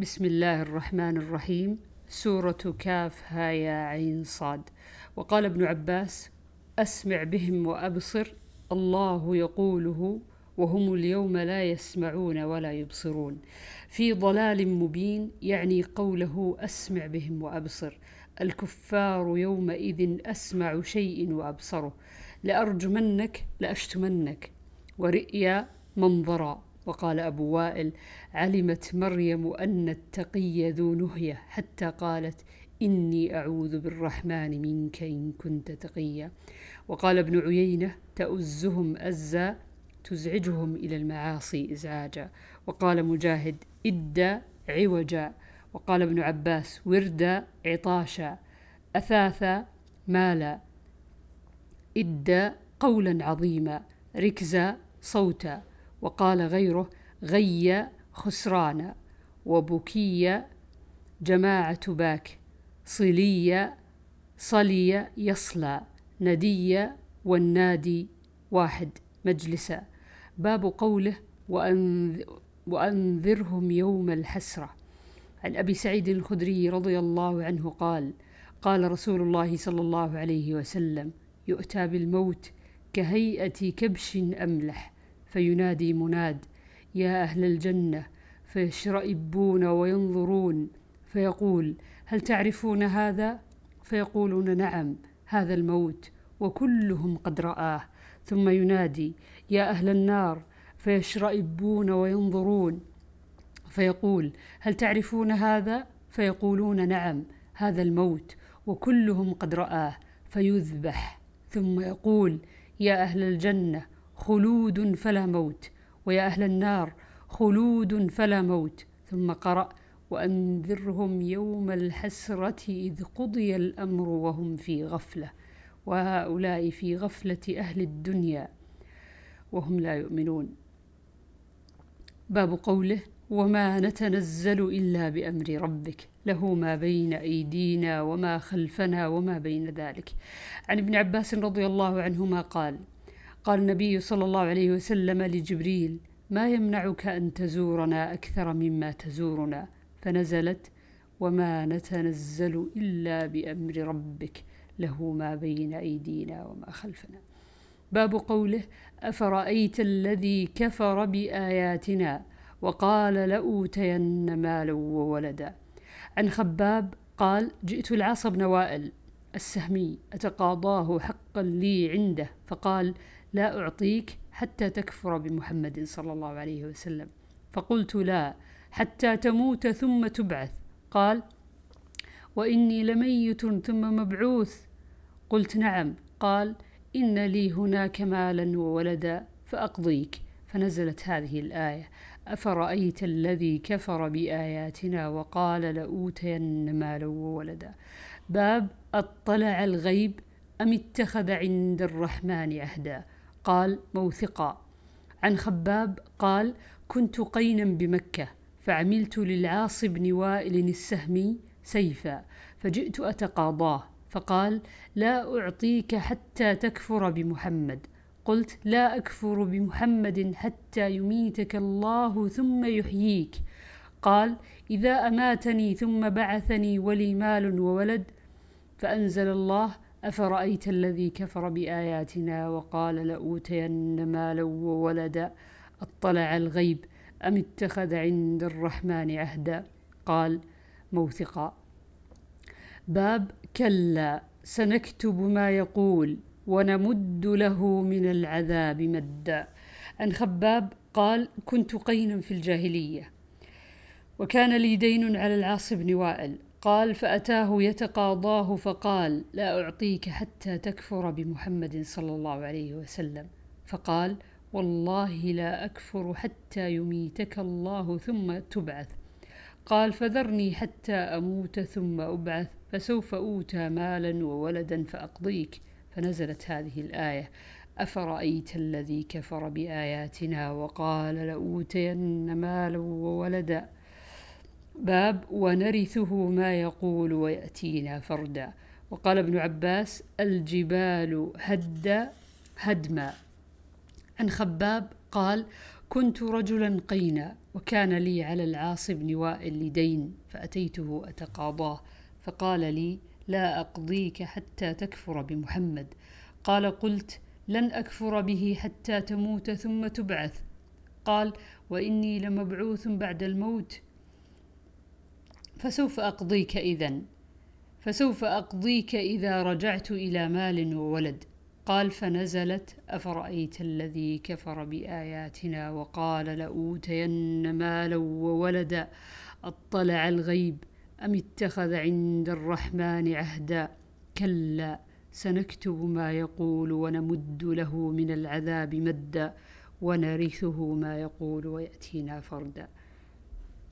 بسم الله الرحمن الرحيم. سورة كاف ها يا عين صاد. وقال ابن عباس أسمع بهم وأبصر. الله يقوله وهم اليوم لا يسمعون ولا يبصرون. في ضلال مبين يعني قوله أسمع بهم وأبصر. الكفار يومئذ أسمع شيء وأبصره. لأرجمنك لأشتمنك. ورئيا منظرا وقال أبو وائل علمت مريم أن التقي ذو نهية حتى قالت إني أعوذ بالرحمن منك إن كنت تقيا. وقال ابن عيينة تؤزهم أزا تزعجهم إلى المعاصي إزعاجا. وقال مجاهد إدى عوجا. وقال ابن عباس وردا عطاشا. أثاثا مالا. إدى قولا عظيما. ركزا صوتا. وقال غيره غي خسرانا وبكي جماعة باك صلي صلي يصلى ندي والنادي واحد مجلسا باب قوله وأنذرهم يوم الحسرة. عن أبي سعيد الخدري رضي الله عنه قال قال رسول الله صلى الله عليه وسلم يؤتى بالموت كهيئة كبش أملح. فينادي مناد يا أهل الجنة فيشرئبون وينظرون. فيقول هل تعرفون هذا؟ فيقولون نعم هذا الموت وكلهم قد رآه. ثم ينادي يا أهل النار فيشرئبون وينظرون. فيقول هل تعرفون هذا؟ فيقولون نعم هذا الموت وكلهم قد رآه. فيذبح ثم يقول يا أهل الجنة خلود فلا موت. ويا أهل النار خلود فلا موت. ثم قرأ وأنذرهم يوم الحسرة إذ قضي الأمر وهم في غفلة. وهؤلاء في غفلة أهل الدنيا وهم لا يؤمنون. باب قوله وما نتنزل إلا بأمر ربك. له ما بين أيدينا وما خلفنا وما بين ذلك. عن ابن عباس رضي الله عنهما قال قال النبي صلى الله عليه وسلم لجبريل ما يمنعك أن تزورنا أكثر مما تزورنا؟ فنزلت وما نتنزل إلا بأمر ربك له ما بين أيدينا وما خلفنا. باب قوله أفرأيت الذي كفر بآياتنا وقال لأوتين مالا وولدا؟ عن خباب قال جئت العاص بن وائل السهمي أتقاضاه حقا لي عنده. فقال لا أعطيك حتى تكفر بمحمد صلى الله عليه وسلم. فقلت لا حتى تموت ثم تبعث. قال وإني لميت ثم مبعوث. قلت نعم. قال إن لي هناك مالا وولدا فأقضيك. فنزلت هذه الآية. أفرأيت الذي كفر بآياتنا وقال لأوتين مالا وولدا. باب أطلع الغيب أم اتخذ عند الرحمن عهدا؟ قال موثقا. عن خباب قال كنت قينا بمكة فعملت للعاص بن وائل السهمي سيفا فجئت أتقاضاه فقال لا أعطيك حتى تكفر بمحمد قلت لا أكفر بمحمد حتى يميتك الله ثم يحييك قال إذا أماتني ثم بعثني ولي مال وولد فأنزل الله أفرأيت الذي كفر بآياتنا وقال لأوتين مالا وولدا أطلع الغيب أم اتخذ عند الرحمن عهدا؟ قال موثقا. باب كلا سنكتب ما يقول ونمد له من العذاب مدا. عن خباب قال كنت قينا في الجاهلية وكان لي دين على العاص بن وائل. قال فأتاه يتقاضاه فقال لا أعطيك حتى تكفر بمحمد صلى الله عليه وسلم. فقال والله لا أكفر حتى يميتك الله ثم تبعث. قال فذرني حتى أموت ثم أبعث فسوف أوتى مالا وولدا فأقضيك. فنزلت هذه الآية. أفرأيت الذي كفر بآياتنا وقال لأوتين مالا وولدا؟ باب ونرثه ما يقول ويأتينا فردا. وقال ابن عباس الجبال هد هدما. عن خباب قال كنت رجلا قينا وكان لي على العاص بن وائل لدين فأتيته أتقاضاه. فقال لي لا أقضيك حتى تكفر بمحمد قال قلت لن أكفر به حتى تموت ثم تبعث قال وإني لمبعوث بعد الموت فسوف أقضيك إذن. فسوف أقضيك إذا رجعت إلى مال وولد. قال فنزلت أفرأيت الذي كفر بآياتنا وقال لأوتين مالا وولدا أطلع الغيب أم اتخذ عند الرحمن عهدا؟ كلا سنكتب ما يقول ونمد له من العذاب مدا ونرثه ما يقول ويأتينا فردا.